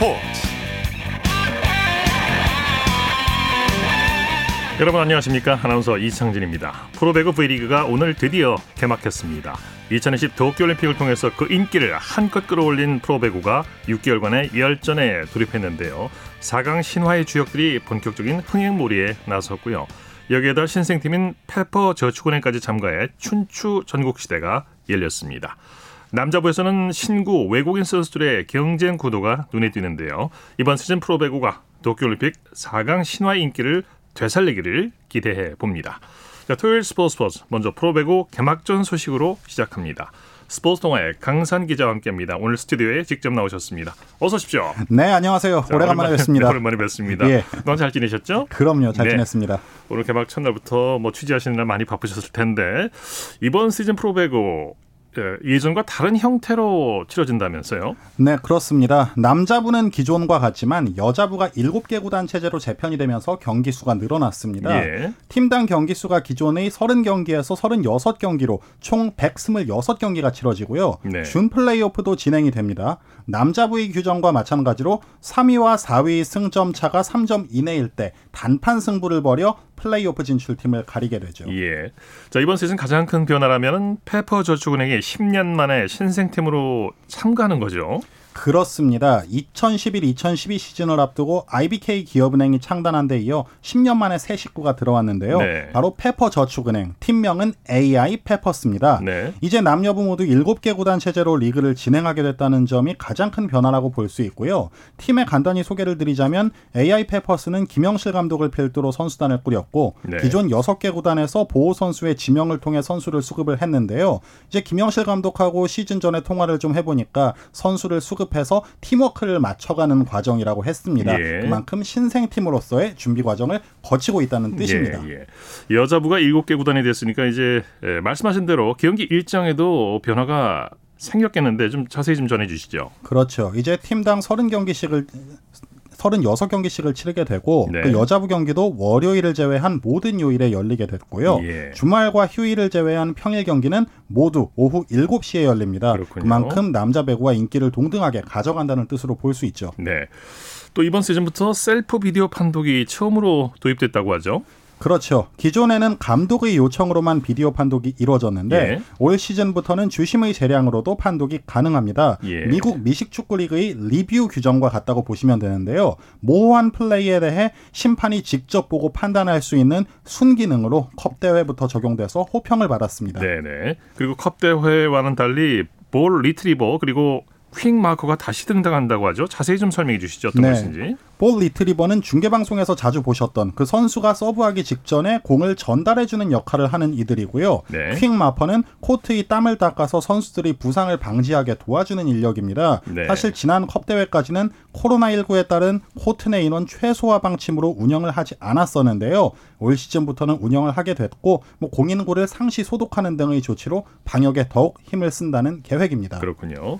스포츠. 여러분 안녕하십니까? 아나운서 이창진입니다. 프로배구 V리그가 오늘 드디어 개막했습니다. 2020 도쿄올림픽을 통해서 그 인기를 한껏 끌어올린 프로배구가 6개월간의 열전에 돌입했는데요. 4강 신화의 주역들이 본격적인 흥행몰이에 나섰고요. 여기에다 신생팀인 페퍼 저축은행까지 참가해 춘추 전국시대가 열렸습니다 남자부에서는 신구 외국인 선수들의 경쟁 구도가 눈에 띄는데요. 이번 시즌 프로 배구가 도쿄올림픽 4강 신화 인기를 되살리기를 기대해 봅니다. 자, 토요일 스포츠 스포츠 먼저 프로 배구 개막전 소식으로 시작합니다. 스포츠 동아의 강산 기자와 함께합니다. 오늘 스튜디오에 직접 나오셨습니다. 어서 오십시오. 네, 안녕하세요. 자, 오래간만에 오랜만에, 뵙습니다. 네, 오랜만에 뵙습니다. 예. 너무 잘 지내셨죠? 그럼요, 잘 네. 지냈습니다. 오늘 개막 첫날부터 뭐 취재하시느라 많이 바쁘셨을 텐데 이번 시즌 프로배구 예, 예전과 다른 형태로 치러진다면서요? 네, 그렇습니다. 남자부는 기존과 같지만 여자부가 7개 구단 체제로 재편이 되면서 경기 수가 늘어났습니다. 예. 팀당 경기 수가 기존의 30경기에서 36경기로 총 126경기가 치러지고요. 네. 준 플레이오프도 진행이 됩니다. 남자부의 규정과 마찬가지로 3위와 4위 승점 차가 3점 이내일 때 단판 승부를 벌여 플레이오프 진출팀을 가리게 되죠. 예. 자, 이번 시즌 가장 큰 변화라면은 페퍼 저축은행이 10년 만에 신생팀으로 참가하는 거죠. 그렇습니다. 2011-2012 시즌을 앞두고 IBK 기업은행이 창단한 데 이어 10년 만에 새 식구가 들어왔는데요. 네. 바로 페퍼 저축은행, 팀명은 AI 페퍼스입니다. 네. 이제 남녀부 모두 7개 구단 체제로 리그를 진행하게 됐다는 점이 가장 큰 변화라고 볼 수 있고요. 팀의 간단히 소개를 드리자면 AI 페퍼스는 김영실 감독을 필두로 선수단을 꾸렸고 네. 기존 6개 구단에서 보호 선수의 지명을 통해 선수를 수급을 했는데요. 이제 김영실 감독하고 시즌 전에 통화를 좀 해보니까 선수를 수급 수급해서 팀워크를 맞춰가는 과정이라고 했습니다. 예. 그만큼 신생팀으로서의 준비 과정을 거치고 있다는 뜻입니다. 예, 예. 여자부가 7개 구단이 됐으니까 이제 예, 말씀하신 대로 경기 일정에도 변화가 생겼겠는데 좀 자세히 좀 전해 주시죠. 그렇죠. 이제 팀당 30경기씩을 36경기씩을 치르게 되고 네. 그 여자부 경기도 월요일을 제외한 모든 요일에 열리게 됐고요. 예. 주말과 휴일을 제외한 평일 경기는 모두 오후 7시에 열립니다. 그렇군요. 그만큼 남자 배구와 인기를 동등하게 가져간다는 뜻으로 볼 수 있죠. 네. 또 이번 시즌부터 셀프 비디오 판독이 처음으로 도입됐다고 하죠. 그렇죠. 기존에는 감독의 요청으로만 비디오 판독이 이루어졌는데 예. 올 시즌부터는 주심의 재량으로도 판독이 가능합니다. 예. 미국 미식축구 리그의 리뷰 규정과 같다고 보시면 되는데요. 모호한 플레이에 대해 심판이 직접 보고 판단할 수 있는 순기능으로 컵 대회부터 적용돼서 호평을 받았습니다. 네네. 그리고 컵 대회와는 달리 ball retriever 그리고 quick mopper가 다시 등장한다고 하죠. 자세히 좀 설명해 주시죠. 어떤 네. 것인지. ball retriever는 중계방송에서 자주 보셨던 그 선수가 서브하기 직전에 공을 전달해주는 역할을 하는 이들이고요. 네. quick mopper는 코트의 땀을 닦아서 선수들이 부상을 방지하게 도와주는 인력입니다. 네. 사실 지난 컵 대회까지는 코로나19에 따른 코트 내 인원 최소화 방침으로 운영을 하지 않았었는데요. 올 시즌부터는 운영을 하게 됐고 뭐 공인구를 상시 소독하는 등의 조치로 방역에 더욱 힘을 쓴다는 계획입니다. 그렇군요.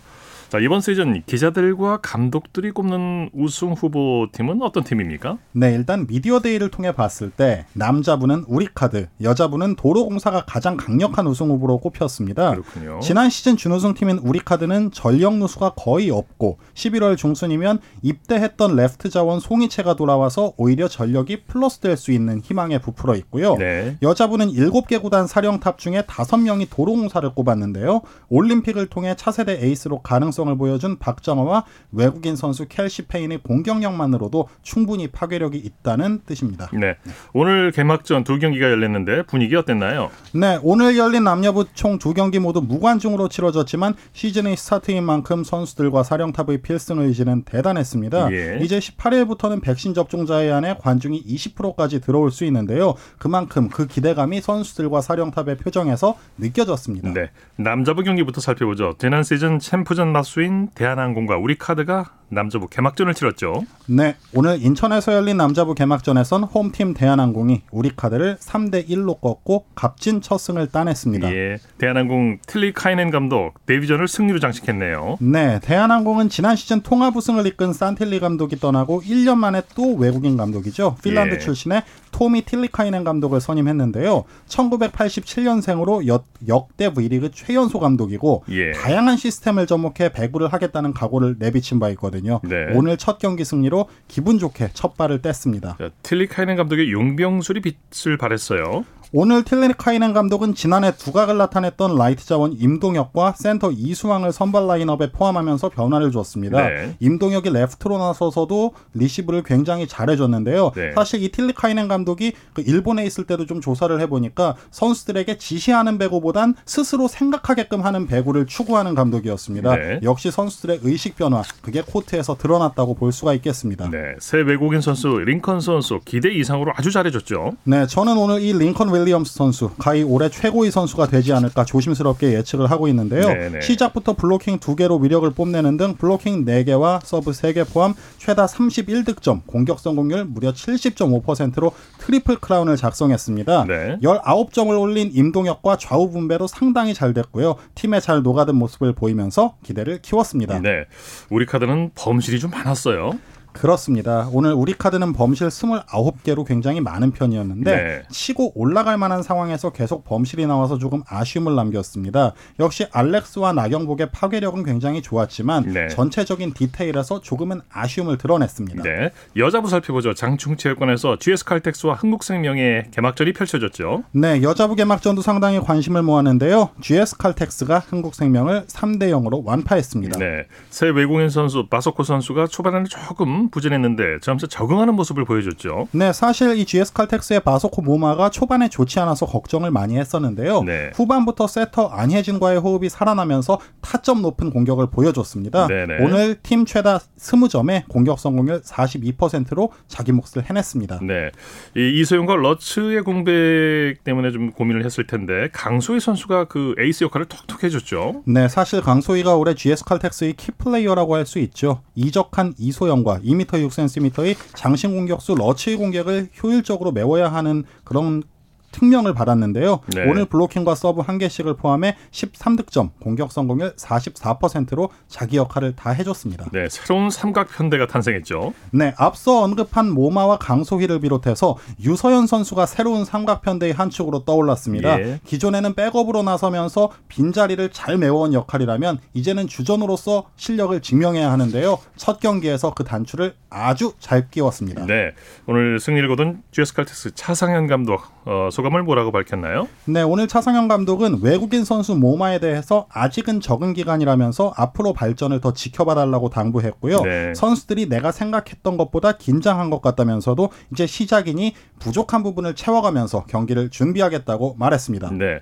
자, 이번 시즌 기자들과 감독들이 꼽는 우승 후보 팀은 어떤 팀입니까? 네, 일단 media day를 통해 봤을 때 남자부는 우리카드, 여자부는 도로공사가 가장 강력한 우승 후보로 꼽혔습니다. 그렇군요. 지난 시즌 준우승 팀인 우리카드는 전력 누수가 거의 없고 11월 중순이면 입대했던 레프트 자원 송희채가 돌아와서 오히려 전력이 플러스 될 수 있는 희망에 부풀어 있고요. 네. 여자부는 7개 구단 사령탑 중에 5명이 도로공사를 꼽았는데요. 올림픽을 통해 차세대 에이스로 가능성 가능성을 보여준 박정호와 외국인 선수 켈시 페인의 공격력만으로도 충분히 파괴력이 있다는 뜻입니다. 네. 오늘 개막전 두 경기가 열렸는데 분위기 어땠나요? 네. 오늘 열린 남녀부 총 두 경기 모두 무관중으로 치러졌지만 시즌의 스타트인 만큼 선수들과 사령탑의 필승 의지는 대단했습니다. 예. 이제 18일부터는 백신 접종자에 한해 관중이 20%까지 들어올 수 있는데요. 그만큼 그 기대감이 선수들과 사령탑의 표정에서 느껴졌습니다. 네. 남자부 경기부터 살펴보죠. 지난 시즌 챔프전 맞 가수인 대한항공과 우리카드가 남자부 개막전을 치렀죠. 네, 오늘 인천에서 열린 남자부 개막전에선 홈팀 대한항공이 우리카드를 3대 1로 꺾고 값진 첫 승을 따냈습니다. 예, 대한항공 틀리 카이넨 감독 데뷔전을 승리로 장식했네요. 네, 대한항공은 지난 시즌 통합 우승을 이끈 산틸리 감독이 떠나고 1년 만에 또 외국인 감독이죠. 핀란드 예. 출신의 토미 틸리카이넨 감독을 선임했는데요. 1987년생으로 역, 역대 V리그 최연소 감독이고 예. 다양한 시스템을 접목해 배구를 하겠다는 각오를 내비친 바 있거든요. 네. 오늘 첫 경기 승리로 기분 좋게 첫 발을 뗐습니다. 자, 틸리카이넨 감독의 용병술이 빛을 발했어요. 오늘 틸리카이넨 감독은 지난해 두각을 나타냈던 라이트 자원 임동혁과 센터 이수황을 선발 라인업에 포함하면서 변화를 줬습니다. 네. 임동혁이 레프트로 나서서도 리시브를 굉장히 잘해줬는데요. 네. 사실 이 틸리카이넨 감독이 그 일본에 있을 때도 좀 조사를 해보니까 선수들에게 지시하는 배구보단 스스로 생각하게끔 하는 배구를 추구하는 감독이었습니다. 네. 역시 선수들의 의식 변화 그게 코트에서 드러났다고 볼 수가 있겠습니다. 네, 새 외국인 선수 링컨 선수 기대 이상으로 아주 잘해줬죠. 네, 저는 오늘 이 링컨 윌리엄스 선수 가히 올해 최고의 선수가 되지 않을까 조심스럽게 예측을 하고 있는데요. 네네. 시작부터 블로킹 2개로 위력을 뽐내는 등 블로킹 4개와 서브 3개 포함 최다 31득점, 공격 성공률 무려 70.5%로 트리플 크라운을 작성했습니다. 네. 19점을 올린 임동혁과 좌우 분배도 상당히 잘 됐고요. 팀에 잘 녹아든 모습을 보이면서 기대를 키웠습니다. 네. 우리 카드는 범실이 좀 많았어요. 그렇습니다. 오늘 우리 카드는 범실 29개로 굉장히 많은 편이었는데 네. 치고 올라갈 만한 상황에서 계속 범실이 나와서 조금 아쉬움을 남겼습니다. 역시 알렉스와 나경복의 파괴력은 굉장히 좋았지만 네. 전체적인 디테일에서 조금은 아쉬움을 드러냈습니다. 네. 여자부 살펴보죠. 장충체육관에서 GS 칼텍스와 한국생명의 개막전이 펼쳐졌죠. 네, 여자부 개막전도 상당히 관심을 모았는데요. GS 칼텍스가 한국생명을 3대 0으로 완파했습니다. 네. 새 외국인 선수 바소코 선수가 초반에는 조금 부진했는데 점차 적응하는 모습을 보여줬죠. 네, 사실 이 GS 칼텍스의 바소코 모마가 초반에 좋지 않아서 걱정을 많이 했었는데요. 네. 후반부터 세터 안혜진과의 호흡이 살아나면서 타점 높은 공격을 보여줬습니다. 네네. 오늘 팀 최다 20점에 공격 성공률 42%로 자기 몫을 해냈습니다. 네, 이 이소영과 러츠의 공백 때문에 좀 고민을 했을 텐데 강소휘 선수가 그 에이스 역할을 톡톡히 해줬죠. 네, 사실 강소휘가 올해 GS 칼텍스의 키 플레이어라고 할 수 있죠. 이적한 이소영과 2m 6cm의 장신 공격수 러츠의 공격을 효율적으로 메워야 하는 그런 특명을 받았는데요. 네. 오늘 블로킹과 서브 한 개씩을 포함해 13득점, 공격 성공률 44%로 자기 역할을 다 해줬습니다. 네, 새로운 삼각 편대가 탄생했죠. 네, 앞서 언급한 모마와 강소휘를 비롯해서 유서연 선수가 새로운 삼각 편대의 한 축으로 떠올랐습니다. 예. 기존에는 백업으로 나서면서 빈자리를 잘 메워온 역할이라면 이제는 주전으로서 실력을 증명해야 하는데요. 첫 경기에서 그 단추를 아주 잘 끼웠습니다. 네, 오늘 승리를 거둔 GS 칼텍스 차상현 감독 어, 소감을 뭐라고 밝혔나요? 네, 오늘 차상현 감독은 외국인 선수 모마에 대해서 아직은 적응 기간이라면서 앞으로 발전을 더 지켜봐 달라고 당부했고요. 네. 선수들이 내가 생각했던 것보다 긴장한 것 같다면서도 이제 시작이니 부족한 부분을 채워가면서 경기를 준비하겠다고 말했습니다. 네.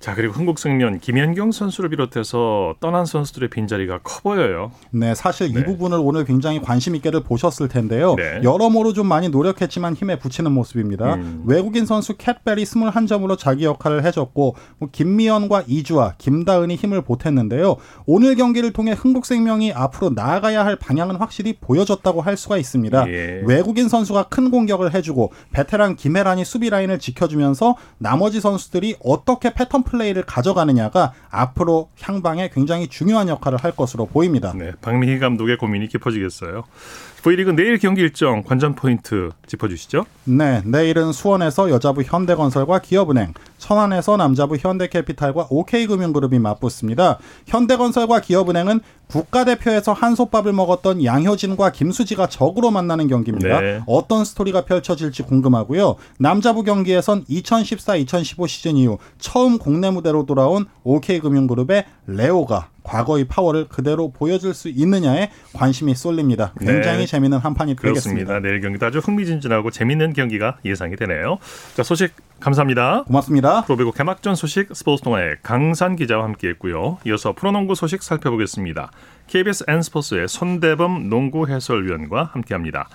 자 그리고 흥국생명 김현경 선수를 비롯해서 떠난 선수들의 빈자리가 커 보여요. 네, 사실 네. 이 부분을 오늘 굉장히 관심 있게를 보셨을 텐데요. 네. 여러모로 좀 많이 노력했지만 힘에 부치는 모습입니다. 음. 외국인 선수 캣벨이 21점으로 자기 역할을 해줬고 뭐 김미연과 이주아, 김다은이 힘을 보탰는데요. 오늘 경기를 통해 흥국생명이 앞으로 나아가야 할 방향은 확실히 보여줬다고 할 수가 있습니다. 예. 외국인 선수가 큰 공격을 해주고 베테랑 김혜란이 수비 라인을 지켜주면서 나머지 선수들이 어떻게 패턴 플레이를 가져가느냐가 앞으로 향방에 굉장히 중요한 역할을 할 것으로 보입니다. 네, 박민희 감독의 고민이 깊어지겠어요. V리그 내일 경기 일정 관전 포인트 짚어주시죠. 네, 내일은 수원에서 여자부 현대건설과 기업은행, 천안에서 남자부 현대캐피탈과 OK금융그룹이 맞붙습니다. 현대건설과 기업은행은 국가대표에서 한솥밥을 먹었던 양효진과 김수지가 적으로 만나는 경기입니다. 네. 어떤 스토리가 펼쳐질지 궁금하고요. 남자부 경기에선 2014-2015 시즌 이후 처음 국내 무대로 돌아온 OK금융그룹의 레오가 과거의 파워를 그대로 보여줄 수 있느냐에 관심이 쏠립니다. 굉장히 네. 재미있는 한 판이 되겠습니다. 내일 경기도 아주 흥미진진하고 재미있는 경기가 예상이 되네요. 자 소식 감사합니다. 고맙습니다. 프로배구 개막전 소식 스포츠 동아의 강산 기자와 함께했고요. 이어서 프로농구 소식 살펴보겠습니다. KBS N스포츠의 손대범 농구 해설위원과 함께합니다.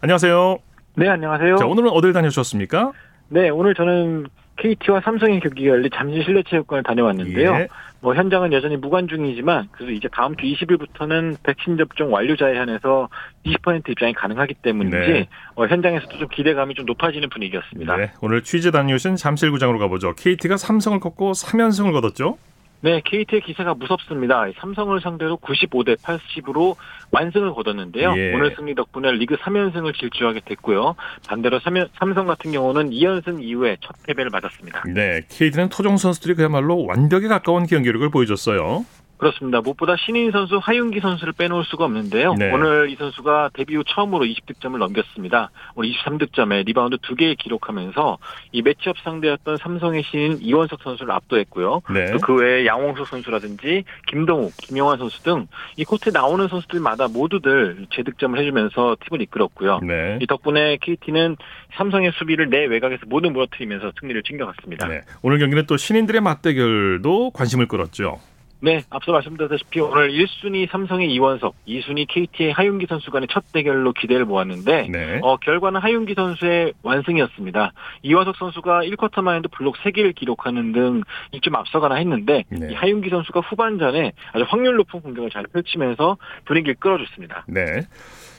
안녕하세요. 네, 안녕하세요. 자, 오늘은 어딜 다녀오셨습니까? 네, 오늘 저는 KT와 삼성의 경기가 열린 잠실 실내체육관을 다녀왔는데요. 예. 뭐 현장은 여전히 무관중이지만 그래도 이제 다음 주 20일부터는 백신 접종 완료자에 한해서 20% 입장이 가능하기 때문인지 네. 어, 현장에서도 좀 기대감이 좀 높아지는 분위기였습니다. 네. 오늘 취재 다녀오신 잠실구장으로 가보죠. KT가 삼성을 꺾고 3연승을 거뒀죠? 네, KT의 기세가 무섭습니다. 삼성을 상대로 95대 80으로 완승을 거뒀는데요. 예. 오늘 승리 덕분에 리그 3연승을 질주하게 됐고요. 반대로 3연, 삼성 같은 경우는 2연승 이후에 첫 패배를 맞았습니다. 네, KT는 토종 선수들이 그야말로 완벽에 가까운 경기력을 보여줬어요. 그렇습니다. 무엇보다 신인 선수 하윤기 선수를 빼놓을 수가 없는데요. 네. 오늘 이 선수가 데뷔 후 처음으로 20득점을 넘겼습니다. 오늘 23득점에 리바운드 2개 기록하면서 이 매치업 상대였던 삼성의 신인 이원석 선수를 압도했고요. 네. 또 그 외에 양홍석 선수라든지 김동욱, 김영환 선수 등 이 코트에 나오는 선수들마다 모두들 재득점을 해주면서 팀을 이끌었고요. 네. 이 덕분에 KT는 삼성의 수비를 내 외곽에서 모두 무너뜨리면서 승리를 챙겨갔습니다. 네. 오늘 경기는 또 신인들의 맞대결도 관심을 끌었죠. 네, 앞서 말씀드렸다시피 오늘 1순위 삼성의 이원석, 2순위 KT의 하윤기 선수 간의 첫 대결로 기대를 모았는데 네. 어, 결과는 하윤기 선수의 완승이었습니다. 이원석 선수가 1쿼터 만에도 블록 3개를 기록하는 등 좀 앞서가나 했는데 네. 이 하윤기 선수가 후반전에 아주 확률 높은 공격을 잘 펼치면서 분위기를 끌어줬습니다. 네.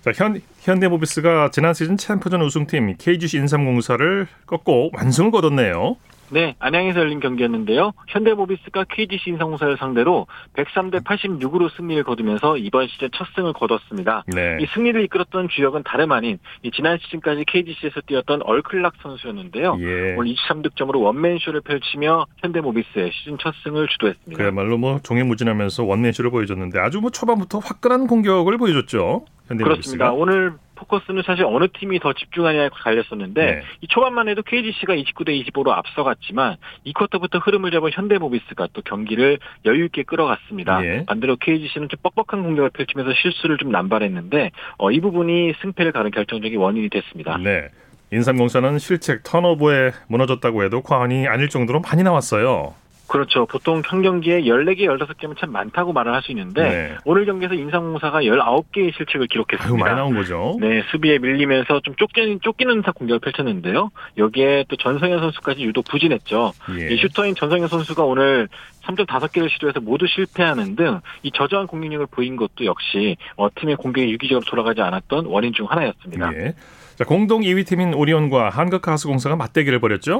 자, 현, 현대모비스가 지난 시즌 챔프전 우승팀 KGC 인삼공사를 꺾고 완승을 거뒀네요. 네, 안양에서 열린 경기였는데요. 현대모비스가 KGC 인상공사를 상대로 103대 86으로 승리를 거두면서 이번 시즌 첫 승을 거뒀습니다. 네. 이 승리를 이끌었던 주역은 다름 아닌 지난 시즌까지 KGC에서 뛰었던 얼클락 선수였는데요. 예. 오늘 23득점으로 원맨쇼를 펼치며 현대모비스의 시즌 첫 승을 주도했습니다. 그야말로 뭐 종횡무진하면서 원맨쇼를 보여줬는데 아주 뭐 초반부터 화끈한 공격을 보여줬죠. 그렇습니다. 오늘 포커스는 사실 어느 팀이 더 집중하냐에 갈렸었는데 네. 이 초반만 해도 KGC가 29대 25로 앞서갔지만 이 쿼터부터 흐름을 잡은 현대모비스가 또 경기를 여유 있게 끌어갔습니다. 네. 반대로 KGC는 좀 뻑뻑한 공격을 펼치면서 실수를 좀 남발했는데 어, 이 부분이 승패를 가는 결정적인 원인이 됐습니다. 네. 인삼공사는 실책 턴오버에 무너졌다고 해도 과언이 아닐 정도로 많이 나왔어요. 그렇죠. 보통 한 경기에 14개, 16개면 참 많다고 말을 할 수 있는데 네. 오늘 경기에서 인상공사가 19개의 실책을 기록했습니다. 아유, 많이 나온 거죠. 네, 수비에 밀리면서 좀 쫓기는 쫓기는 사 공격을 펼쳤는데요. 여기에 또 전성현 선수까지 유독 부진했죠. 예. 이 슈터인 전성현 선수가 오늘 3점 5개를 시도해서 모두 실패하는 등 이 저조한 공격력을 보인 것도 역시 어, 팀의 공격이 유기적으로 돌아가지 않았던 원인 중 하나였습니다. 예. 자, 공동 2위 팀인 오리온과 한국가스공사가 맞대결을 벌였죠?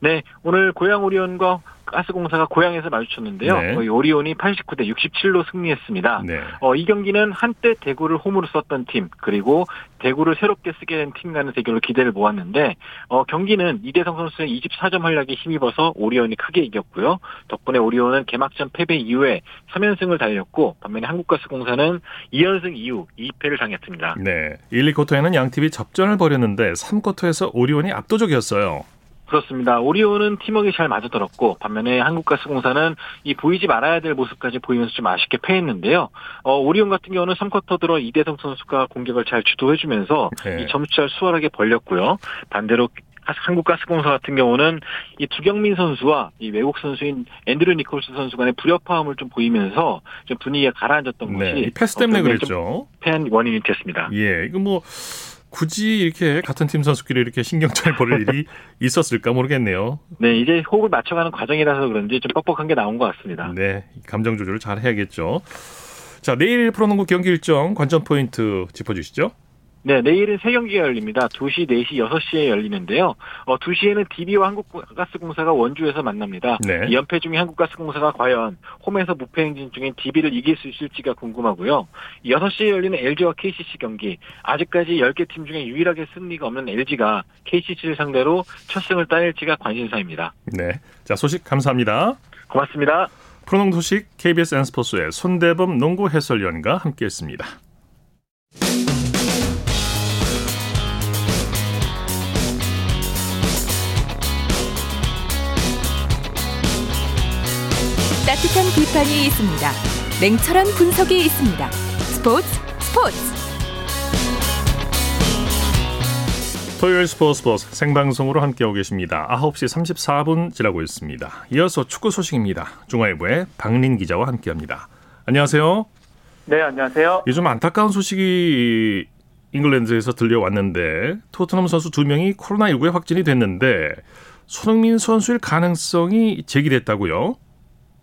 네, 오늘 고양 오리온과 가스공사가 고향에서 마주쳤는데요. 네. 오리온이 89대 67로 승리했습니다. 네. 어, 이 경기는 한때 대구를 홈으로 썼던 팀 그리고 대구를 새롭게 쓰게 된 팀 간의 대결로 기대를 모았는데 어, 경기는 이대성 선수의 24점 활약에 힘입어서 오리온이 크게 이겼고요. 덕분에 오리온은 개막전 패배 이후에 3연승을 달렸고 반면에 한국가스공사는 2연승 이후 2패를 당했습니다. 네. 1, 2쿼터에는 양 팀이 접전을 벌였는데 3쿼터에서 오리온이 압도적이었어요. 그렇습니다. 오리온은 팀워크가 잘 맞아들었고 반면에 한국가스공사는 이 보이지 말아야 될 모습까지 보이면서 좀 아쉽게 패했는데요. 어, 오리온 같은 경우는 3쿼터 들어 이대성 선수가 공격을 잘 주도해주면서 네. 이 점수차를 수월하게 벌렸고요. 반대로 한국가스공사 같은 경우는 이 두경민 선수와 이 외국 선수인 앤드류 니콜스 선수 간의 불협화음을 좀 보이면서 좀 분위기가 가라앉았던 네. 것이 패스 때문에 그랬죠. 패한 원인이 됐습니다. 예, 이거 뭐 굳이 이렇게 같은 팀 선수끼리 이렇게 신경전을 벌일 일이 있었을까 모르겠네요. 네, 이제 호흡을 맞춰가는 과정이라서 그런지 좀 뻑뻑한 게 나온 것 같습니다. 네, 감정 조절을 잘 해야겠죠. 자, 내일 프로농구 경기 일정 관전 포인트 짚어주시죠. 네, 내일은 세 경기가 열립니다. 2시, 4시, 6시에 열리는데요. 어, 2시에는 DB와 한국가스공사가 원주에서 만납니다. 네. 이 연패 중에 한국가스공사가 과연 홈에서 무패 행진 중인 DB를 이길 수 있을지가 궁금하고요. 6시에 열리는 LG와 KCC 경기. 아직까지 10개 팀 중에 유일하게 승리가 없는 LG가 KCC를 상대로 첫 승을 따낼지가 관심사입니다. 네. 자, 소식 감사합니다. 고맙습니다. 프로농구 소식 KBS N스포츠의 손대범 농구 해설위원과 함께했습니다. 따뜻한 비판이 있습니다. 냉철한 분석이 있습니다. 스포츠 스포츠. 토요일 스포츠 스포츠 생방송으로 함께하고 계십니다. 9시 34분 지나고 있습니다. 이어서 축구 소식입니다. 중화일보의 박린 기자와 함께합니다. 안녕하세요. 네, 안녕하세요. 요즘 안타까운 소식이 잉글랜드에서 들려왔는데 토트넘 선수 두 명이 코로나19에 확진이 됐는데 손흥민 선수일 가능성이 제기됐다고요?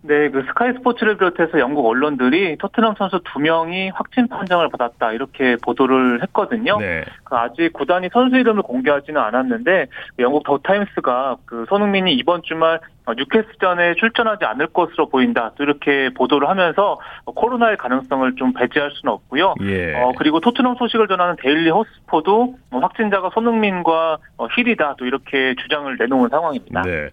네, 그 스카이 스포츠를 비롯해서 영국 언론들이 토트넘 선수 두 명이 확진 판정을 받았다 이렇게 보도를 했거든요. 네. 그그 아직 구단이 선수 이름을 공개하지는 않았는데 영국 더 타임스가 그 손흥민이 이번 주말 뉴캐슬전에 출전하지 않을 것으로 보인다. 또 이렇게 보도를 하면서 코로나의 가능성을 좀 배제할 수는 없고요. 예. 어, 그리고 토트넘 소식을 전하는 데일리 호스퍼도 확진자가 손흥민과 힐이다. 또 이렇게 주장을 내놓은 상황입니다. 네.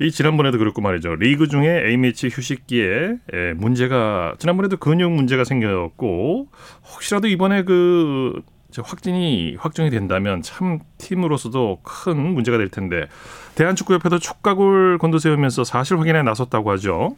이 지난번에도 그렇고 말이죠. 리그 중에 A매치 휴식기에 문제가 지난번에도 근육 문제가 생겼고 혹시라도 이번에 그 확진이 확정이 된다면 참 팀으로서도 큰 문제가 될 텐데 대한축구협회도 촉각을 곤두세우면서 사실 확인에 나섰다고 하죠.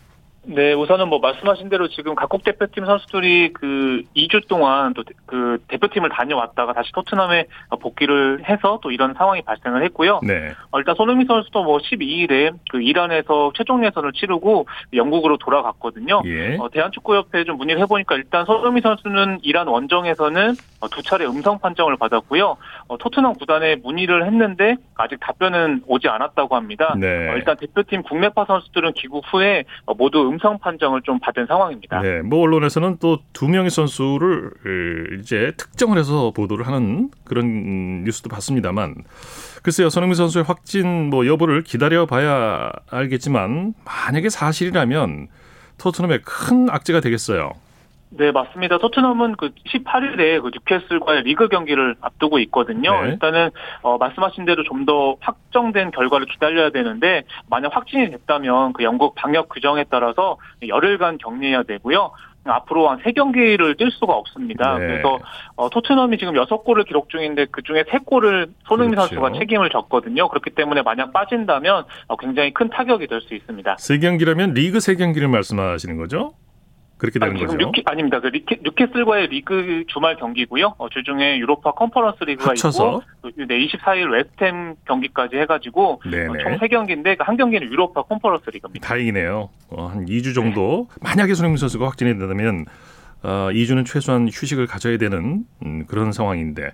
네, 우선은 뭐 말씀하신 대로 지금 각국 대표팀 선수들이 그 2주 동안 또 그 대표팀을 다녀왔다가 다시 토트넘에 복귀를 해서 또 이런 상황이 발생을 했고요. 네. 어, 일단 손흥민 선수도 뭐 12일에 그 이란에서 최종 예선을 치르고 영국으로 돌아갔거든요. 예. 어, 대한축구협회에 좀 문의를 해보니까 일단 손흥민 선수는 이란 원정에서는 어, 두 차례 음성 판정을 받았고요. 어, 토트넘 구단에 문의를 했는데 아직 답변은 오지 않았다고 합니다. 네. 어, 일단 대표팀 국내파 선수들은 귀국 후에 어, 모두 음성 판정을 좀 받은 상황입니다. 네, 뭐 언론에서는 또 두 명의 선수를 이제 특정을 해서 보도를 하는 그런 뉴스도 봤습니다만 글쎄요, 손흥민 선수의 확진 뭐 여부를 기다려 봐야 알겠지만 만약에 사실이라면 토트넘에 큰 악재가 되겠어요. 네, 맞습니다. 토트넘은 그 18일에 그 뉴캐슬과의 리그 경기를 앞두고 있거든요. 네. 일단은 어, 말씀하신 대로 좀 더 확정된 결과를 기다려야 되는데 만약 확진이 됐다면 그 영국 방역 규정에 따라서 열흘간 격리해야 되고요. 앞으로 한 세경기를 뛸 수가 없습니다. 네. 그래서 어, 토트넘이 지금 6골을 기록 중인데 그중에 3골을 손흥민 그렇죠. 선수가 책임을 졌거든요. 그렇기 때문에 만약 빠진다면 어, 굉장히 큰 타격이 될 수 있습니다. 세경기라면 리그 세경기를 말씀하시는 거죠? 그렇게 되는 아, 거죠? 뉴캐, 아닙니다. 그 리캐, 뉴캐슬과의 리그 주말 경기고요. 어, 주중에 유로파 컨퍼런스 리그가 합쳐서? 있고 네, 24일 웨스트햄 경기까지 해가지고 어, 총 3경기인데 그한 경기는 유로파 컨퍼런스 리그입니다. 다행이네요. 어, 한 2주 정도 네. 만약에 손흥민 선수가 확진이 된다면 어, 2주는 최소한 휴식을 가져야 되는 음, 그런 상황인데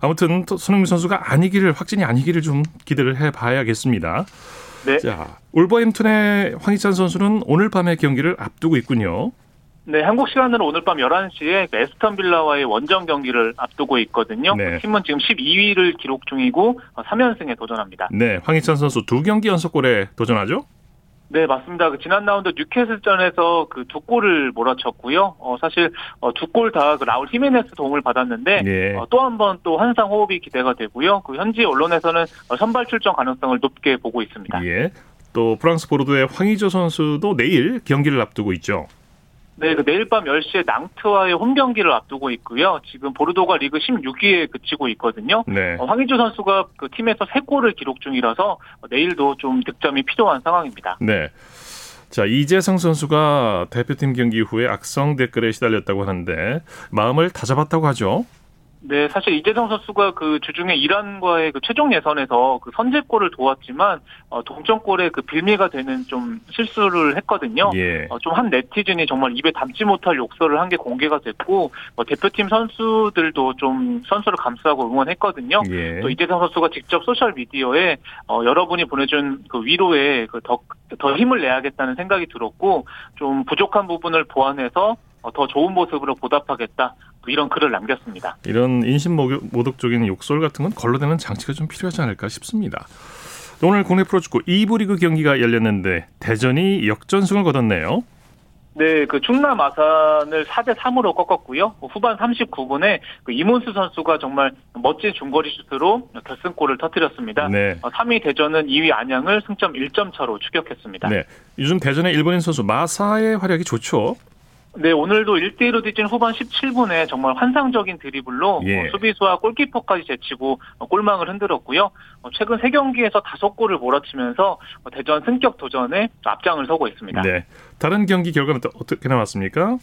아무튼 손흥민 선수가 아니기를 확진이 아니기를 좀 기대를 해봐야겠습니다. 네. 자, 울버햄튼의 황희찬 선수는 오늘 밤에 경기를 앞두고 있군요. 네, 한국 시간으로 오늘 밤 11시에 에스턴 빌라와의 원정 경기를 앞두고 있거든요. 네. 팀은 지금 12위를 기록 중이고 3연승에 도전합니다. 네, 황희찬 선수 두 경기 연속골에 도전하죠? 네, 맞습니다. 그 지난 라운드 뉴캐슬전에서 그 두 골을 몰아쳤고요. 어, 사실 어, 두골 다 그 라울 히메네스 도움을 받았는데 예. 어, 또한 번또 환상 호흡이 기대가 되고요. 그 현지 언론에서는 어, 선발 출전 가능성을 높게 보고 있습니다. 예. 또 프랑스 보르도의 황의조 선수도 내일 경기를 앞두고 있죠. 네, 그 내일 밤 10시에 낭트와의 홈 경기를 앞두고 있고요. 지금 보르도가 리그 16위에 그치고 있거든요. 네. 어, 황의조 선수가 그 팀에서 3골을 기록 중이라서 내일도 좀 득점이 필요한 상황입니다. 네. 자, 이재성 선수가 대표팀 경기 후에 악성 댓글에 시달렸다고 하는데 마음을 다잡았다고 하죠. 네, 사실 이재성 선수가 그 주중에 이란과의 그 최종 예선에서 그 선제골을 도왔지만 어, 동점골에 그 빌미가 되는 좀 실수를 했거든요. 예. 어, 좀 한 네티즌이 정말 입에 담지 못할 욕설을 한 게 공개가 됐고 어, 대표팀 선수들도 좀 선수를 감싸고 응원했거든요. 예. 또 이재성 선수가 직접 소셜 미디어에 어, 여러분이 보내준 그 위로에 그더 더 힘을 내야겠다는 생각이 들었고 좀 부족한 부분을 보완해서 어, 더 좋은 모습으로 보답하겠다. 이런 글을 남겼습니다. 이런 인신 모독적인 욕설 같은 건 걸러내는 장치가 좀 필요하지 않을까 싶습니다. 오늘 국내 프로축구 2부 리그 경기가 열렸는데 대전이 역전승을 거뒀네요. 네, 그 충남 아산을 4대 3으로 꺾었고요. 후반 39분에 그 이문수 선수가 정말 멋진 중거리 슛으로 결승골을 터뜨렸습니다. 네. 3위 어, 대전은 2위 안양을 승점 1점 차로 추격했습니다. 네. 요즘 대전의 일본인 선수 마사의 활약이 좋죠. 네, 오늘도 1대1로 뒤진 후반 17분에 정말 환상적인 드리블로 예. 어, 수비수와 골키퍼까지 제치고 어, 골망을 흔들었고요. 어, 최근 3경기에서 5골을 몰아치면서 대전 승격 도전에 앞장을 서고 있습니다. 네. 다른 경기 결과는 어떻게 나왔습니까?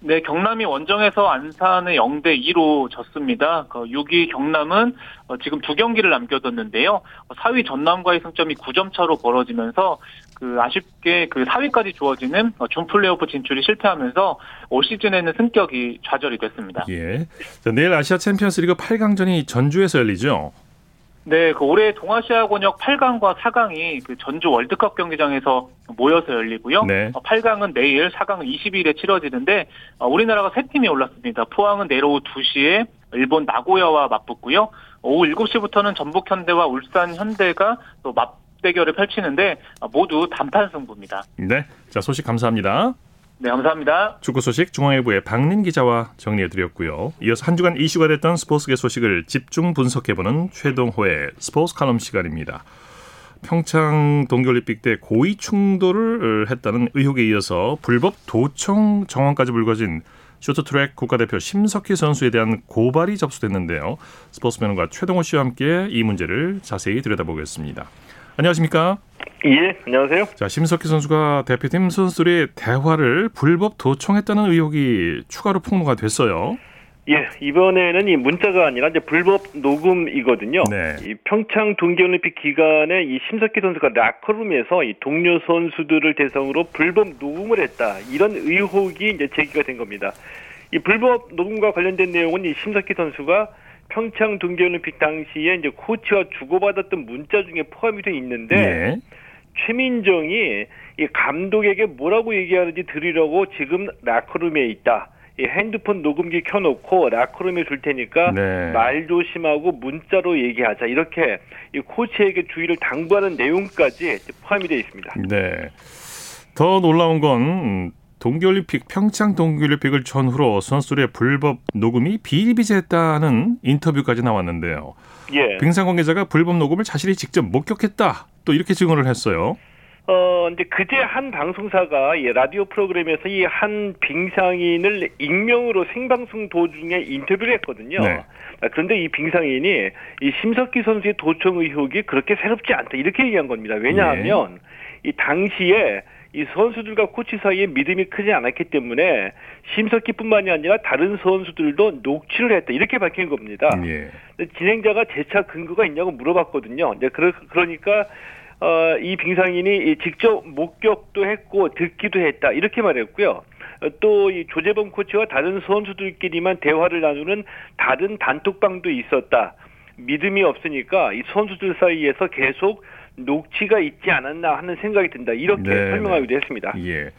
네, 경남이 원정에서 안산의 0대 2로 졌습니다. 그 6위 경남은 지금 두 경기를 남겨뒀는데요. 4위 전남과의 승점이 9점 차로 벌어지면서 그 아쉽게 그 4위까지 주어지는 준 플레이오프 진출이 실패하면서 올 시즌에는 승격이 좌절이 됐습니다. 예. 자, 내일 아시아 챔피언스리그 8강전이 전주에서 열리죠. 네, 그 올해 동아시아 권역 8강과 4강이 그 전주 월드컵 경기장에서 모여서 열리고요. 네. 8강은 어, 내일, 4강은 20일에 치러지는데 어, 우리나라가 세 팀이 올랐습니다. 포항은 내일 오후 2시에 일본 나고야와 맞붙고요. 오후 7시부터는 전북 현대와 울산 현대가 또 맞 대결을 펼치는데 모두 단판 승부입니다. 네. 자, 소식 감사합니다. 네, 감사합니다. 축구 소식 중앙일보의 박민 기자와 정리해드렸고요. 이어서 한 주간 이슈가 됐던 스포츠계 소식을 집중 분석해보는 최동호의 스포츠 칼럼 시간입니다. 평창 동계올림픽 때 고의 충돌을 했다는 의혹에 이어서 불법 도청 정황까지 불거진 쇼트트랙 국가대표 심석희 선수에 대한 고발이 접수됐는데요. 스포츠맨과 최동호 씨와 함께 이 문제를 자세히 들여다보겠습니다. 안녕하십니까? 예, 안녕하세요. 자, 심석희 선수가 대표팀 선수들의 대화를 불법 도청했다는 의혹이 추가로 폭로가 됐어요. 예, 이번에는 이 문자가 아니라 이제 불법 녹음이거든요. 네. 이 평창 동계올림픽 기간에 이 심석희 선수가 라커룸에서 이 동료 선수들을 대상으로 불법 녹음을 했다. 이런 의혹이 이제 제기가 된 겁니다. 이 불법 녹음과 관련된 내용은 이 심석희 선수가 평창 동계올림픽 당시에 이제 코치와 주고받았던 문자 중에 포함이 돼 있는데 네. 최민정이 이 감독에게 뭐라고 얘기하는지 들으려고 지금 라커룸에 있다. 이 핸드폰 녹음기 켜놓고 라커룸에 줄 테니까 네. 말 조심하고 문자로 얘기하자 이렇게 이 코치에게 주의를 당부하는 내용까지 포함이 되어 있습니다. 네. 더 놀라운 건 동계올림픽 평창 동계올림픽을 전후로 선수들의 불법 녹음이 비일비재했다는 인터뷰까지 나왔는데요. 예. 빙상 관계자가 불법 녹음을 자신이 직접 목격했다. 또 이렇게 증언을 했어요. 어, 이제 그제 한 방송사가 이 라디오 프로그램에서 이 한 빙상인을 익명으로 생방송 도중에 인터뷰를 했거든요. 네. 아, 그런데 이 빙상인이 이 심석희 선수의 도청 의혹이 그렇게 새롭지 않다 이렇게 얘기한 겁니다. 왜냐하면 이 당시에 이 선수들과 코치 사이에 믿음이 크지 않았기 때문에 심석희뿐만이 아니라 다른 선수들도 녹취를 했다 이렇게 밝힌 겁니다. 예. 근데 진행자가 재차 근거가 있냐고 물어봤거든요. 이제 그러, 그러니까 어, 이 빙상인이 직접 목격도 했고 듣기도 했다 이렇게 말했고요. 또 이 조재범 코치와 다른 선수들끼리만 대화를 나누는 다른 단톡방도 있었다. 믿음이 없으니까 이 선수들 사이에서 계속 녹취가 있지 않았나 하는 생각이 든다. 이렇게 네, 설명하기도 했습니다. 예.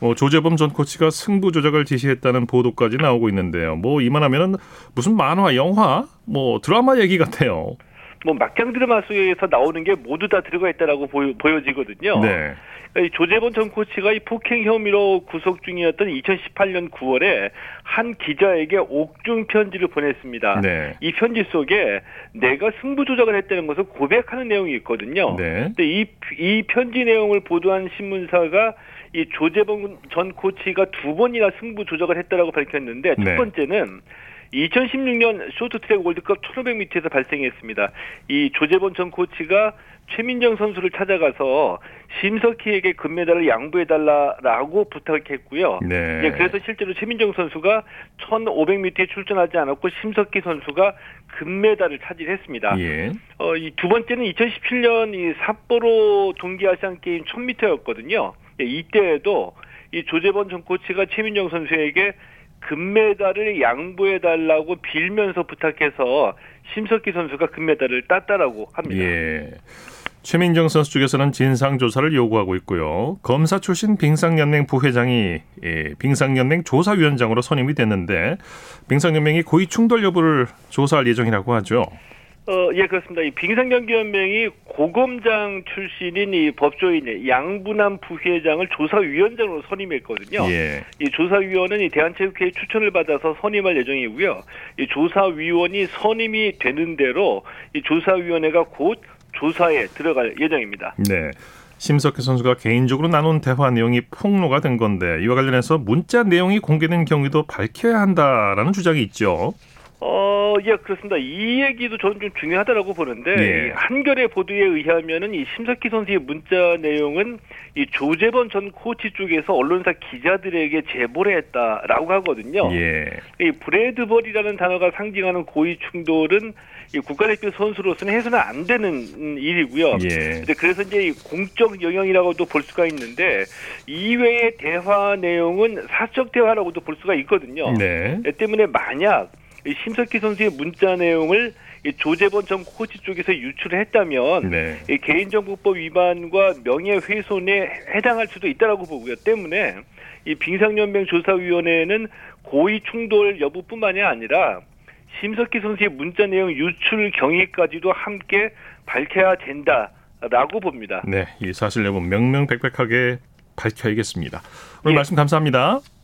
뭐 조재범 전 코치가 승부 조작을 지시했다는 보도까지 나오고 있는데요. 뭐 이만하면은 무슨 만화, 영화, 뭐 드라마 얘기 같아요. 뭐 막장 드라마 속에서 나오는 게 모두 다 들어가 있다라고 보여, 보여지거든요. 네. 이 조재범 전 코치가 이 폭행 혐의로 구속 중이었던 2018년 9월에 한 기자에게 옥중 편지를 보냈습니다. 네. 이 편지 속에 내가 승부 조작을 했다는 것을 고백하는 내용이 있거든요. 네. 근데 이, 이 편지 내용을 보도한 신문사가 이 조재범 전 코치가 두 번이나 승부 조작을 했다라고 밝혔는데 네. 첫 번째는 2016년 쇼트트랙 월드컵 1500m에서 발생했습니다. 이 조재범 전 코치가 최민정 선수를 찾아가서 심석희에게 금메달을 양보해달라라고 부탁했고요. 네. 예, 그래서 실제로 최민정 선수가 1500m에 출전하지 않았고 심석희 선수가 금메달을 차지했습니다. 예. 어, 이 두 번째는 2017년 이 삿포로 동계아시안 게임 1000m였거든요. 예, 이때에도 이 조재범 전 코치가 최민정 선수에게 금메달을 양보해 달라고 빌면서 부탁해서 심석희 선수가 금메달을 땄다라고 합니다. 예. 최민정 선수 쪽에서는 진상 조사를 요구하고 있고요. 검사 출신 빙상연맹 부회장이 예, 빙상연맹 조사위원장으로 선임이 됐는데 빙상연맹이 고의 충돌 여부를 조사할 예정이라고 하죠. 어, 예, 그렇습니다. 이 빙상경기연맹이 고검장 출신인 이 법조인 양분남 부회장을 조사위원장으로 선임했거든요. 예. 이 조사위원은 이 대한체육회의 추천을 받아서 선임할 예정이고요. 이 조사위원이 선임이 되는 대로 이 조사위원회가 곧 조사에 들어갈 예정입니다. 네. 심석희 선수가 개인적으로 나눈 대화 내용이 폭로가 된 건데 이와 관련해서 문자 내용이 공개된 경위도 밝혀야 한다라는 주장이 있죠. 어, 예, 그렇습니다. 이 얘기도 저는 좀 중요하다라고 보는데, 예. 이 한겨레 보도에 의하면은 이 심석희 선수의 문자 내용은 이 조재범 전 코치 쪽에서 언론사 기자들에게 제보를 했다라고 하거든요. 예. 이 브레드벌이라는 단어가 상징하는 고의 충돌은 이 국가대표 선수로서는 해서는 안 되는 음, 일이고요. 예. 그래서 이제 이 공적 영역이라고도 볼 수가 있는데 이외의 대화 내용은 사적 대화라고도 볼 수가 있거든요. 네. 예, 때문에 만약 이 심석희 선수의 문자 내용을 이 조재범 전 코치 쪽에서 유출을 했다면 네. 이 개인정보법 위반과 명예훼손에 해당할 수도 있다라고 보고요. 때문에 이 빙상연맹 조사위원회는 고의 충돌 여부뿐만이 아니라 심석희 선수의 문자 내용 유출 경위까지도 함께 밝혀야 된다라고 봅니다. 네, 이 사실 여부 명명백백하게 밝혀야겠습니다. 오늘 예. 말씀 감사합니다.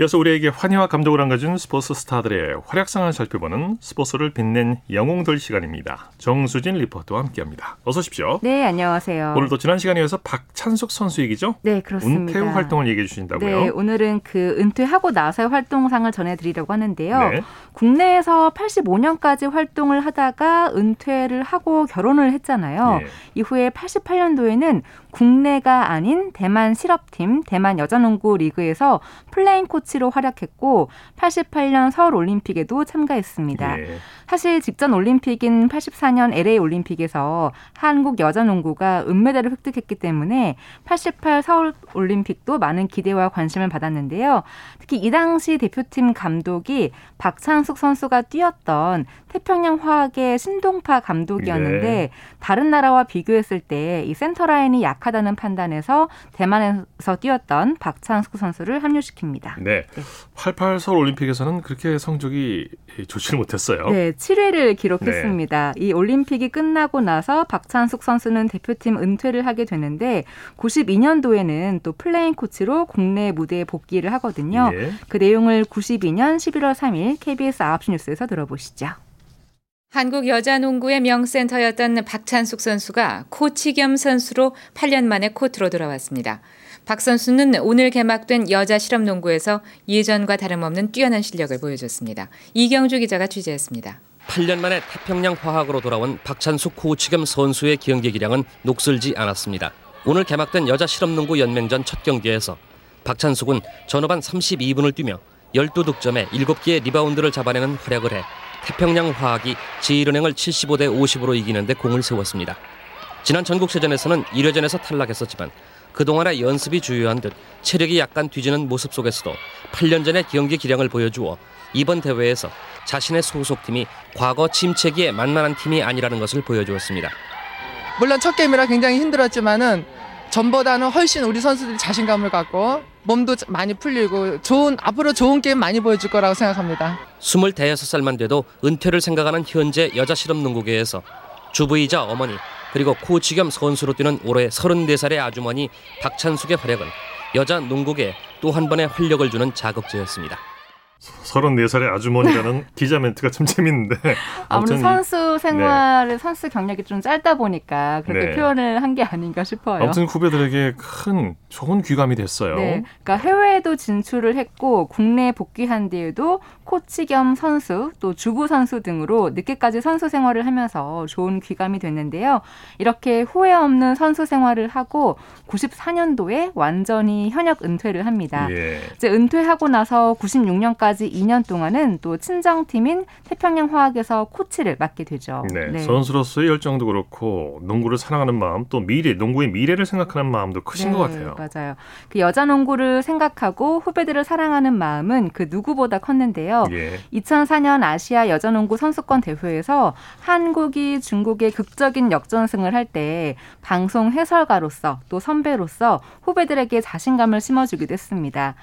이어서 우리에게 환희와 감동을 안겨준 스포츠 스타들의 활약상을 살펴보는 스포츠를 빛낸 영웅들 시간입니다. 정수진 리포터와 함께합니다. 어서 오십시오. 네, 안녕하세요. 오늘도 지난 시간에 이어서 박찬숙 선수 얘기죠? 네, 그렇습니다. 은퇴 후 활동을 얘기해 주신다고요? 네, 오늘은 그 은퇴하고 나서의 활동상을 전해드리려고 하는데요. 네. 국내에서 85년까지 활동을 하다가 은퇴를 하고 결혼을 했잖아요. 네. 이후에 88년도에는 국내가 아닌 대만 실업팀 대만 여자농구 리그에서 플레잉 코치로 활약했고 88년 서울 올림픽에도 참가했습니다. 예. 사실 직전 올림픽인 84년 LA 올림픽에서 한국 여자농구가 은메달을 획득했기 때문에 88 서울 올림픽도 많은 기대와 관심을 받았는데요. 특히 이 당시 대표팀 감독이 박찬숙 선수가 뛰었던 태평양 화학의 신동파 감독이었는데 네. 다른 나라와 비교했을 때 이 센터 라인이 약 하다는 판단에서 대만에서 뛰었던 박찬숙 선수를 합류시킵니다. 네. 네. 88 서울 올림픽에서는 그렇게 성적이 좋지는 못했어요. 네, 7위를 기록했습니다. 네. 이 올림픽이 끝나고 나서 박찬숙 선수는 대표팀 은퇴를 하게 되는데 92년도에는 또 플레잉 코치로 국내 무대에 복귀를 하거든요. 네. 그 내용을 92년 11월 3일 KBS 9시 뉴스에서 들어보시죠. 한국 여자농구의 명센터였던 박찬숙 선수가 코치 겸 선수로 8년 만에 코트로 돌아왔습니다. 박 선수는 오늘 개막된 여자 실업농구에서 예전과 다름없는 뛰어난 실력을 보여줬습니다. 이경주 기자가 취재했습니다. 8년 만에 태평양 화학으로 돌아온 박찬숙 코치 겸 선수의 경기 기량은 녹슬지 않았습니다. 오늘 개막된 여자 실업농구 연맹전 첫 경기에서 박찬숙은 전후반 32분을 뛰며 12득점에 7개의 리바운드를 잡아내는 활약을 해 태평양 화학이 제일은행을 75대 50으로 이기는데 공을 세웠습니다. 지난 전국체전에서는 1회전에서 탈락했었지만 그동안의 연습이 주효한 듯 체력이 약간 뒤지는 모습 속에서도 8년 전의 경기 기량을 보여주어 이번 대회에서 자신의 소속팀이 과거 침체기에 만만한 팀이 아니라는 것을 보여주었습니다. 물론 첫 게임이라 굉장히 힘들었지만은 전보다는 훨씬 우리 선수들이 자신감을 갖고 몸도 많이 풀리고 좋은 앞으로 좋은 게임 많이 보여줄 거라고 생각합니다. 26살만 돼도 은퇴를 생각하는 현재 여자 실업농구계에서 주부이자 어머니 그리고 코치 겸 선수로 뛰는 올해 34살의 아주머니 박찬숙의 활약은 여자 농구계에 또한 번의 활력을 주는 자극제였습니다. 34살의 아주머니라는 기자 멘트가 참 재밌는데. 아무래도 선수 생활을 네. 선수 경력이 좀 짧다 보니까 그렇게 네. 표현을 한 게 아닌가 싶어요. 아무튼 후배들에게 큰 좋은 귀감이 됐어요. 네. 그러니까 해외에도 진출을 했고 국내에 복귀한 뒤에도 코치 겸 선수 또 주부 선수 등으로 늦게까지 선수 생활을 하면서 좋은 귀감이 됐는데요. 이렇게 후회 없는 선수 생활을 하고 94년도에 완전히 현역 은퇴를 합니다. 예. 이제 은퇴하고 나서 96년까지 2년 동안은 또 친정팀인 태평양 화학에서 코치를 맡게 되죠. 네. 네. 선수로서의 열정도 그렇고 농구를 사랑하는 마음 또 미래 농구의 미래를 생각하는 마음도 크신 네, 것 같아요. 맞아요. 그 여자 농구를 생각하고 후배들을 사랑하는 마음은 그 누구보다 컸는데요. 예. 2004년 아시아 여자 농구 선수권 대회에서 한국이 중국의 극적인 역전승을 할 때 방송 해설가로서 또 선배로서 후배들에게 자신감을 심어주기도 했습니다.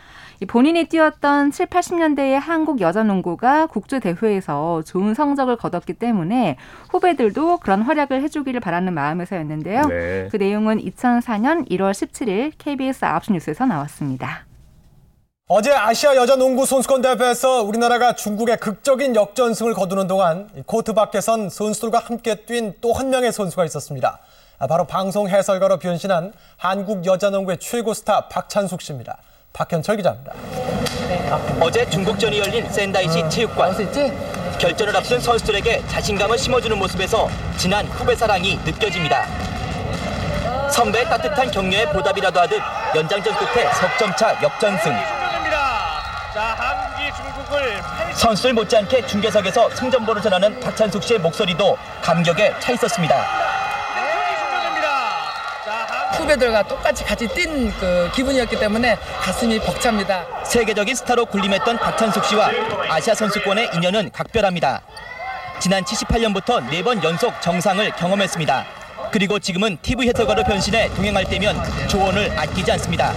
본인이 뛰었던 7, 80년대의 한국 여자 농구가 국제 대회에서 좋은 성적을 거뒀기 때문에 후배들도 그런 활약을 해주기를 바라는 마음에서였는데요. 네. 그 내용은 2004년 1월 17일 KBS 9시 뉴스에서 나왔습니다. 어제 아시아 여자 농구 선수권 대회에서 우리나라가 중국에 극적인 역전승을 거두는 동안 코트 밖에선 선수들과 함께 뛴 또 한 명의 선수가 있었습니다. 아, 바로 방송 해설가로 변신한 한국 여자 농구의 최고 스타 박찬숙 씨입니다. 박현철 기자입니다. 어제 중국전이 열린 센다이시 어, 체육관. 결전을 앞둔 선수들에게 자신감을 심어주는 모습에서 진한 후배 사랑이 느껴집니다. 선배의 따뜻한 격려에 보답이라도 하듯 연장전 끝에 석점차 역전승. 선수들 못지않게 중계석에서 승전보를 전하는 박찬숙 씨의 목소리도 감격에 차 있었습니다. 후배들과 똑같이 같이 뛴 그 기분이었기 때문에 가슴이 벅찹니다. 세계적인 스타로 군림했던 박찬숙 씨와 아시아 선수권의 인연은 각별합니다. 지난 78년부터 4번 연속 정상을 경험했습니다. 그리고 지금은 TV 해설가로 변신해 동행할 때면 조언을 아끼지 않습니다.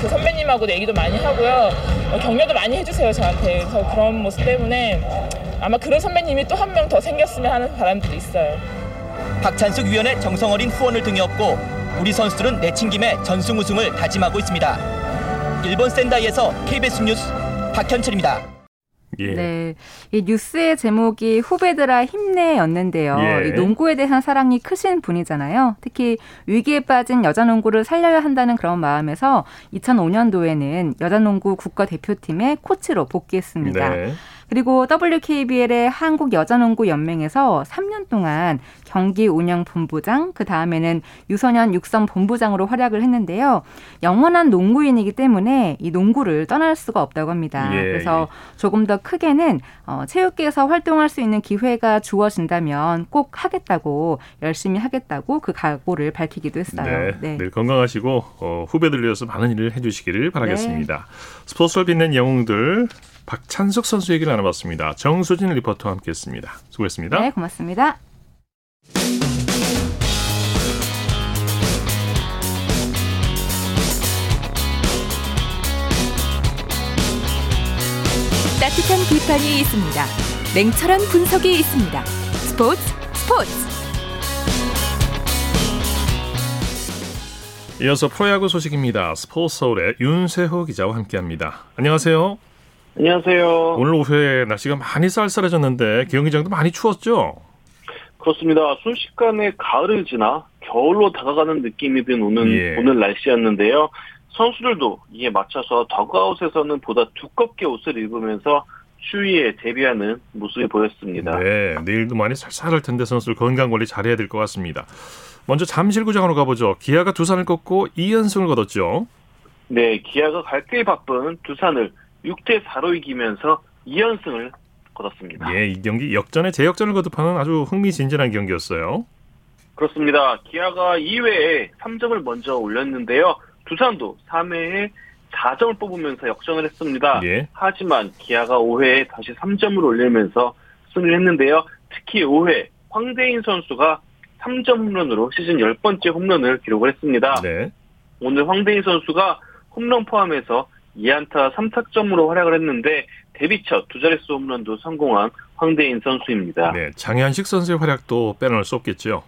그 선배님하고도 얘기도 많이 하고요. 어, 격려도 많이 해주세요 저한테. 그래서 그런 모습 때문에 아마 그런 선배님이 또 한 명 더 생겼으면 하는 바람도 있어요. 박찬숙 위원의 정성 어린 후원을 등에 업고 우리 선수들은 내친김에 전승 우승을 다짐하고 있습니다. 일본 센다이에서 KBS 뉴스 박현철입니다. 예. 네. 이 뉴스의 제목이 후배들아 힘내였는데요. 예. 농구에 대한 사랑이 크신 분이잖아요. 특히 위기에 빠진 여자 농구를 살려야 한다는 그런 마음에서 2005년도에는 여자 농구 국가대표팀의 코치로 복귀했습니다. 네. 그리고 WKBL의 한국 여자농구 연맹에서 3년 동안 경기 운영 본부장, 그 다음에는 유소년 육성 본부장으로 활약을 했는데요. 영원한 농구인이기 때문에 이 농구를 떠날 수가 없다고 합니다. 예, 그래서 예. 조금 더 크게는 어, 체육계에서 활동할 수 있는 기회가 주어진다면 꼭 하겠다고 열심히 하겠다고 그 각오를 밝히기도 했어요. 네, 네. 늘 건강하시고 어, 후배들 위해서 많은 일을 해주시기를 바라겠습니다. 네. 스포츠를 빛낸 영웅들 박찬석 선수 얘기를 나눠봤습니다. 정수진 리포터와 함께했습니다. 수고했습니다. 네, 고맙습니다. 따뜻한 비판이 있습니다. 냉철한 분석이 있습니다. 스포츠 스포츠. 이어서 프로야구 소식입니다. 스포츠 서울의 윤세호 기자와 함께합니다. 안녕하세요. 안녕하세요. 오늘 오후에 날씨가 많이 쌀쌀해졌는데 경기장도 많이 추웠죠? 그렇습니다. 순식간에 가을을 지나 겨울로 다가가는 느낌이 든 오는 예. 오늘 날씨였는데요. 선수들도 이에 맞춰서 더그아웃에서는 보다 두껍게 옷을 입으면서 추위에 대비하는 모습이 보였습니다. 네, 내일도 많이 쌀쌀할 텐데 선수들 건강 관리 잘해야 될 것 같습니다. 먼저 잠실구장으로 가보죠. 기아가 두산을 꺾고 2연승을 거뒀죠. 네, 기아가 갈 길이 바쁜 두산을 6대 4로 이기면서 2연승을 거뒀습니다. 예, 이 경기 역전에 재역전을 거듭하는 아주 흥미진진한 경기였어요. 그렇습니다. 기아가 2회에 3점을 먼저 올렸는데요. 두산도 3회에 4점을 뽑으면서 역전을 했습니다. 예. 하지만 기아가 5회에 다시 3점을 올리면서 승리를 했는데요. 특히 5회 황대인 선수가 3점 홈런으로 시즌 10번째 홈런을 기록을 했습니다. 네. 오늘 황대인 선수가 홈런 포함해서 2안타 3타점으로 활약을 했는데 데뷔 첫 두 자릿수 홈런도 성공한 황대인 선수입니다. 네, 장현식 선수의 활약도 빼놓을 수 없겠죠.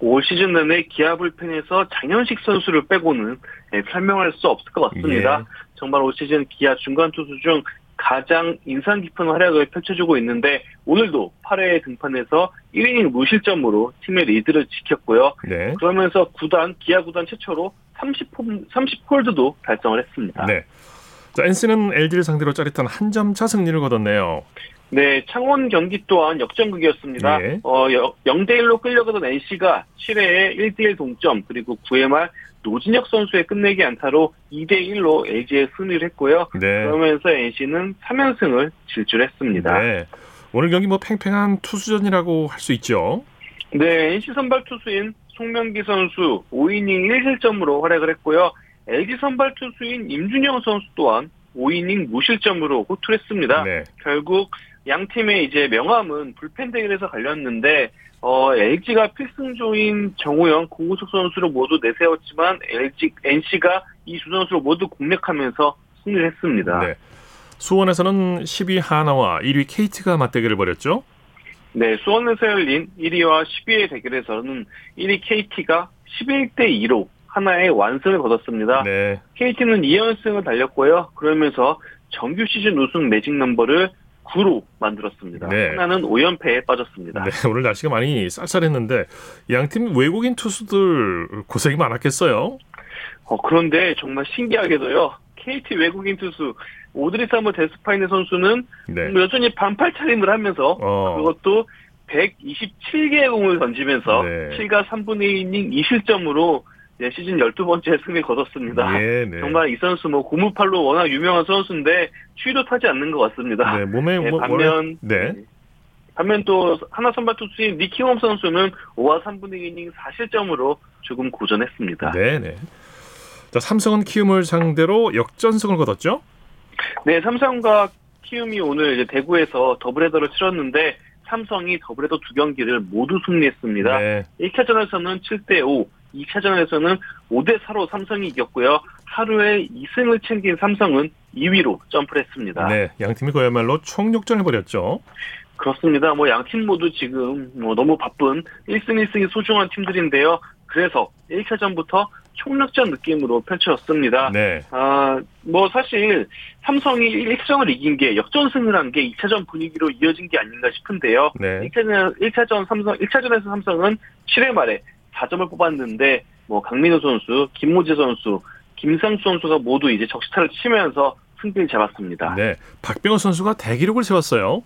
올 시즌 내내 기아 불펜에서 장현식 선수를 빼고는 네, 설명할 수 없을 것 같습니다. 예. 정말 올 시즌 기아 중간 투수 중 가장 인상 깊은 활약을 펼쳐주고 있는데 오늘도 8회 등판에서 1이닝 무실점으로 팀의 리드를 지켰고요. 네. 그러면서 구단 기아 구단 최초로 30홀, 30홀드도 달성을 했습니다. 네. 자, NC는 LG를 상대로 짜릿한 한 점 차 승리를 거뒀네요. 네, 창원 경기 또한 역전극이었습니다. 예. 어, 0대 1로 끌려가던 NC가 7회에 1대 1 동점 그리고 9회 말 노진혁 선수의 끝내기 안타로 2대 1로 LG에 승리를 했고요. 네. 그러면서 NC는 3연승을 질주했습니다. 네. 오늘 경기 뭐 팽팽한 투수전이라고 할 수 있죠. 네, NC 선발 투수인 송명기 선수 5이닝 1실점으로 활약을 했고요. LG 선발 투수인 임준영 선수 또한 5이닝 무실점으로 호투를 했습니다. 네. 결국 양 팀의 이제 명함은 불펜 대결에서 갈렸는데 어, LG가 필승조인 정우영, 공우석 선수를 모두 내세웠지만 LG, NC가 이 두 선수를 모두 공략하면서 승리를 했습니다. 네. 수원에서는 10위 하나와 1위 KT가 맞대결을 벌였죠? 네, 수원에서 열린 1위와 10위의 대결에서는 1위 KT가 11대 2로 하나의 완승을 거뒀습니다. 네. KT는 2연승을 달렸고요. 그러면서 정규 시즌 우승 매직 넘버를 9로 만들었습니다. 네. 하나는 5연패에 빠졌습니다. 네, 오늘 날씨가 많이 쌀쌀했는데 양팀 외국인 투수들 고생이 많았겠어요? 어, 그런데 정말 신기하게도요. KT 외국인 투수 오드리 사무 데스파이네 선수는 네. 여전히 반팔 차림을 하면서 어. 그것도 127개의 공을 던지면서 네. 7과 3분의 1이닝 2실점으로 네, 시즌 12번째 승리 거뒀습니다. 예, 네. 정말 이 선수 뭐 고무팔로 워낙 유명한 선수인데 추위도 타지 않는 것 같습니다. 네, 몸에 네, 뭐, 반면 네. 네. 반면 또 하나 선발 투수인 니키홈 선수는 5와 3분의 1이닝 4실점으로 조금 고전했습니다. 네, 네. 자, 삼성은 키움을 상대로 역전승을 거뒀죠? 네, 삼성과 키움이 오늘 이제 대구에서 더블헤더를 치렀는데 삼성이 더블헤더 두 경기를 모두 승리했습니다. 네. 1차전에서는 7대 5, 2차전에서는 5대 4로 삼성이 이겼고요. 하루에 2승을 챙긴 삼성은 2위로 점프를 했습니다. 네, 양 팀이 그야말로 총력전을 벌였죠. 그렇습니다. 뭐 양 팀 모두 지금 뭐 너무 바쁜 1승 1승이 소중한 팀들인데요. 그래서 1차전부터 총력전 느낌으로 펼쳐졌습니다. 네. 아, 뭐 사실 삼성이 1차전을 이긴 게 역전승을 한 게 2차전 분위기로 이어진 게 아닌가 싶은데요. 네. 1차전, 1차전 삼성, 1차전에서 삼성은 7회 말에 4점을 뽑았는데 뭐 강민호 선수, 김모재 선수, 김상수 선수가 모두 이제 적시타를 치면서 승리를 잡았습니다. 네. 박병호 선수가 대기록을 세웠어요.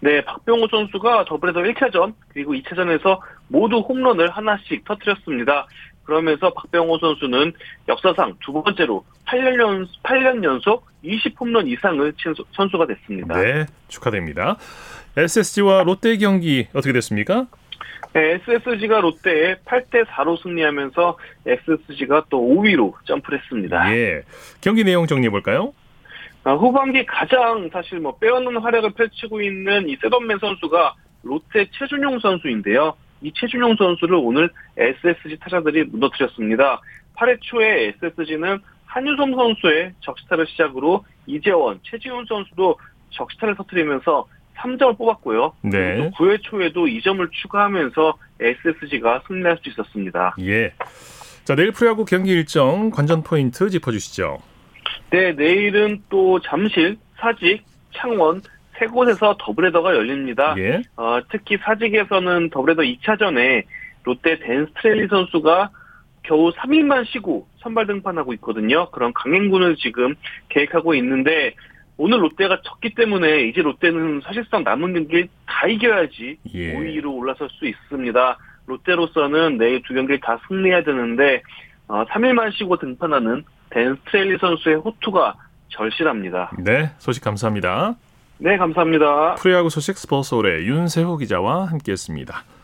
네, 박병호 선수가 더블에서 1차전 그리고 2차전에서 모두 홈런을 하나씩 터뜨렸습니다. 그러면서 박병호 선수는 역사상 두 번째로 8년, 연, 8년 연속 20홈런 이상을 친 선수가 됐습니다. 네, 축하드립니다. SSG와 롯데 경기 어떻게 됐습니까? 네, SSG가 롯데에 8대 4로 승리하면서 SSG가 또 5위로 점프를 했습니다. 예. 경기 내용 정리해 볼까요? 아, 후반기 가장 사실 뭐 빼어놓는 활약을 펼치고 있는 이 세던맨 선수가 롯데 최준용 선수인데요. 이 최준용 선수를 오늘 SSG 타자들이 무너뜨렸습니다. 8회 초에 SSG는 한유섬 선수의 적시타를 시작으로 이재원, 최지훈 선수도 적시타를 터뜨리면서 3점을 뽑았고요. 네. 9회 초에도 2점을 추가하면서 SSG가 승리할 수 있었습니다. 예. 자, 내일 프로야구 경기 일정 관전 포인트 짚어주시죠. 네, 내일은 또 잠실, 사직, 창원, 세 곳에서 더블헤더가 열립니다. 예. 어, 특히 사직에서는 더블헤더 2차전에 롯데 댄 스트레일리 선수가 겨우 3일만 쉬고 선발 등판하고 있거든요. 그런 강행군을 지금 계획하고 있는데 오늘 롯데가 졌기 때문에 이제 롯데는 사실상 남은 경기 다 이겨야지 예. 5위로 올라설 수 있습니다. 롯데로서는 내일 두 경기를 다 승리해야 되는데 어, 3일만 쉬고 등판하는 댄 스트레일리 선수의 호투가 절실합니다. 네, 소식 감사합니다. 네, 감사합니다. 프로야구 소식 스포츠올의 윤세호 기자와 함께했습니다.